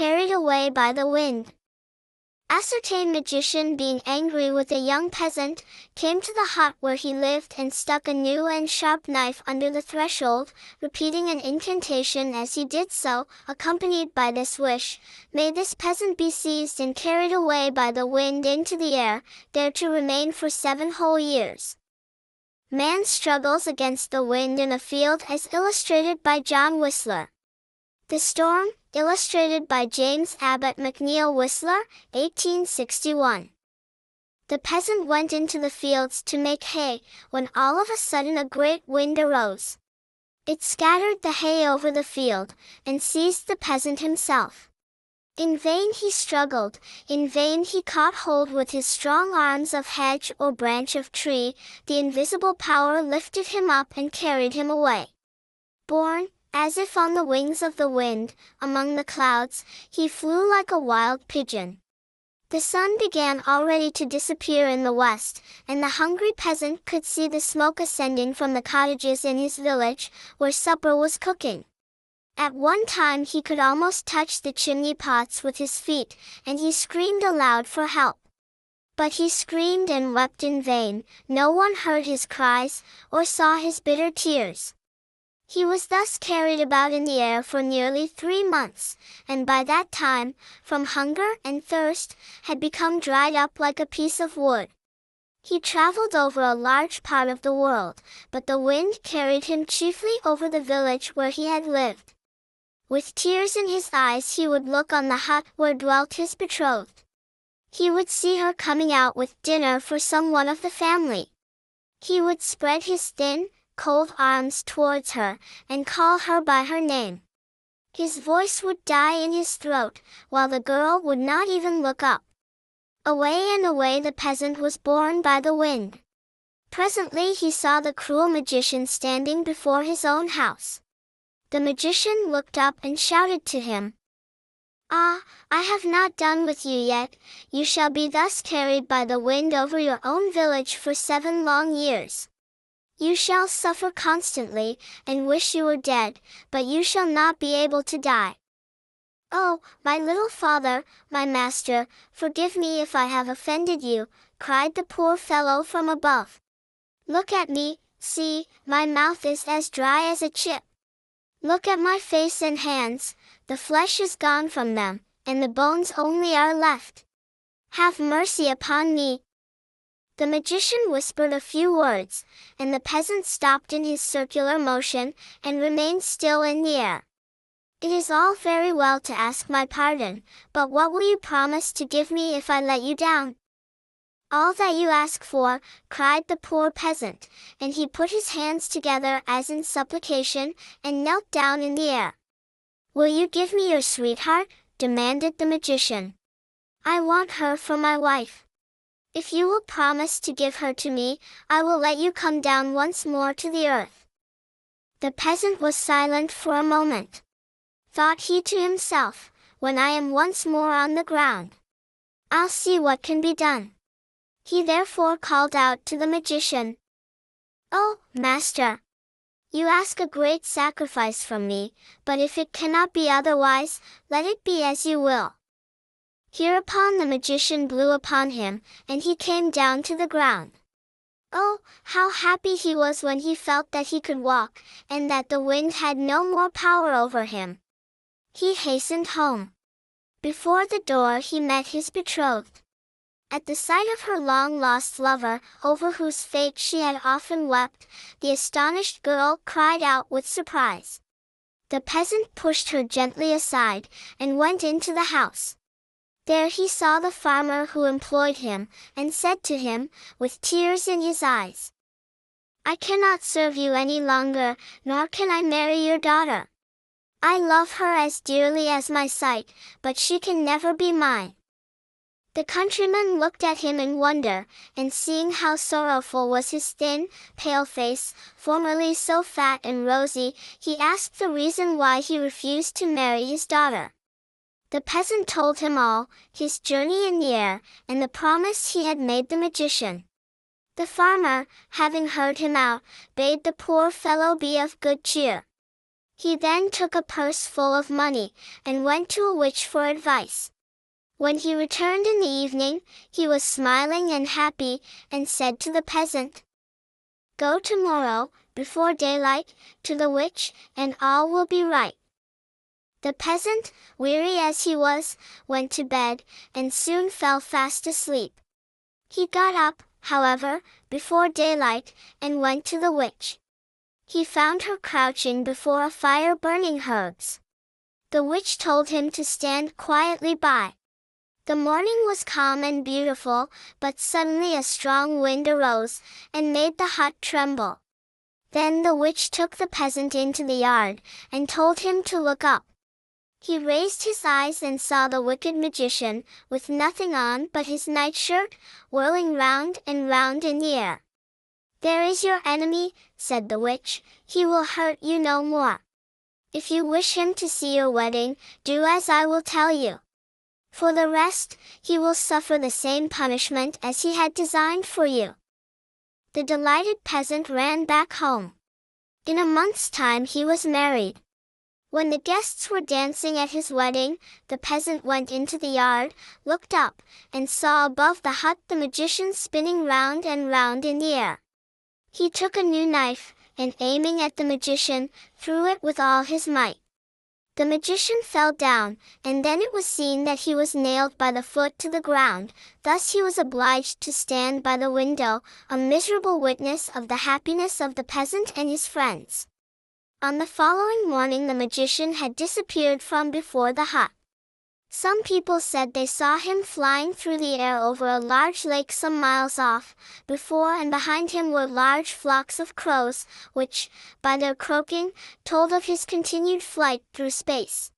carried away by the wind. Ascertain magician being angry with a young peasant, came to the hut where he lived and stuck a new and sharp knife under the threshold, repeating an incantation as he did so, accompanied by this wish, May this peasant be seized and carried away by the wind into the air, there to remain for seven whole years. Man struggles against the wind in a field as illustrated by John Whistler. The Storm, illustrated by James Abbott McNeill Whistler, 1861. The peasant went into the fields to make hay, when all of a sudden a great wind arose. It scattered the hay over the field, and seized the peasant himself. In vain he struggled, in vain he caught hold with his strong arms of hedge or branch of tree, the invisible power lifted him up and carried him away. Borne, as if on the wings of the wind, among the clouds, he flew like a wild pigeon. The sun began already to disappear in the west, and the hungry peasant could see the smoke ascending from the cottages in his village, where supper was cooking. At one time he could almost touch the chimney pots with his feet, and he screamed aloud for help. But he screamed and wept in vain, no one heard his cries, or saw his bitter tears. He was thus carried about in the air for nearly three months, and by that time, from hunger and thirst, had become dried up like a piece of wood. He traveled over a large part of the world, but the wind carried him chiefly over the village where he had lived. With tears in his eyes he would look on the hut where dwelt his betrothed. He would see her coming out with dinner for some one of the family. He would spread his thin, cold arms towards her, and call her by her name. His voice would die in his throat, while the girl would not even look up. Away and away the peasant was borne by the wind. Presently he saw the cruel magician standing before his own house. The magician looked up and shouted to him, Ah, I have not done with you yet, you shall be thus carried by the wind over your own village for seven long years. You shall suffer constantly, and wish you were dead, but you shall not be able to die. Oh, my little father, my master, forgive me if I have offended you, cried the poor fellow from above. Look at me, see, my mouth is as dry as a chip. Look at my face and hands, the flesh is gone from them, and the bones only are left. Have mercy upon me, the magician whispered a few words, and the peasant stopped in his circular motion, and remained still in the air. It is all very well to ask my pardon, but what will you promise to give me if I let you down? All that you ask for, cried the poor peasant, and he put his hands together as in supplication, and knelt down in the air. Will you give me your sweetheart? demanded the magician. I want her for my wife. If you will promise to give her to me, I will let you come down once more to the earth. The peasant was silent for a moment. Thought he to himself, when I am once more on the ground. I'll see what can be done. He therefore called out to the magician. Oh, master! You ask a great sacrifice from me, but if it cannot be otherwise, let it be as you will. Hereupon the magician blew upon him, and he came down to the ground. Oh, how happy he was when he felt that he could walk, and that the wind had no more power over him. He hastened home. Before the door he met his betrothed. At the sight of her long-lost lover, over whose fate she had often wept, the astonished girl cried out with surprise. The peasant pushed her gently aside, and went into the house. There he saw the farmer who employed him, and said to him, with tears in his eyes, I cannot serve you any longer, nor can I marry your daughter. I love her as dearly as my sight, but she can never be mine. The countryman looked at him in wonder, and seeing how sorrowful was his thin, pale face, formerly so fat and rosy, he asked the reason why he refused to marry his daughter. The peasant told him all, his journey in the air, and the promise he had made the magician. The farmer, having heard him out, bade the poor fellow be of good cheer. He then took a purse full of money, and went to a witch for advice. When he returned in the evening, he was smiling and happy, and said to the peasant, Go tomorrow, before daylight, to the witch, and all will be right. The peasant, weary as he was, went to bed, and soon fell fast asleep. He got up, however, before daylight, and went to the witch. He found her crouching before a fire burning herbs. The witch told him to stand quietly by. The morning was calm and beautiful, but suddenly a strong wind arose, and made the hut tremble. Then the witch took the peasant into the yard, and told him to look up. He raised his eyes and saw the wicked magician, with nothing on but his nightshirt, whirling round and round in the air. There is your enemy, said the witch, he will hurt you no more. If you wish him to see your wedding, do as I will tell you. For the rest, he will suffer the same punishment as he had designed for you. The delighted peasant ran back home. In a month's time he was married. When the guests were dancing at his wedding, the peasant went into the yard, looked up, and saw above the hut the magician spinning round and round in the air. He took a new knife, and aiming at the magician, threw it with all his might. The magician fell down, and then it was seen that he was nailed by the foot to the ground, thus he was obliged to stand by the window, a miserable witness of the happiness of the peasant and his friends. On the following morning the magician had disappeared from before the hut. Some people said they saw him flying through the air over a large lake some miles off. Before and behind him were large flocks of crows, which, by their croaking, told of his continued flight through space.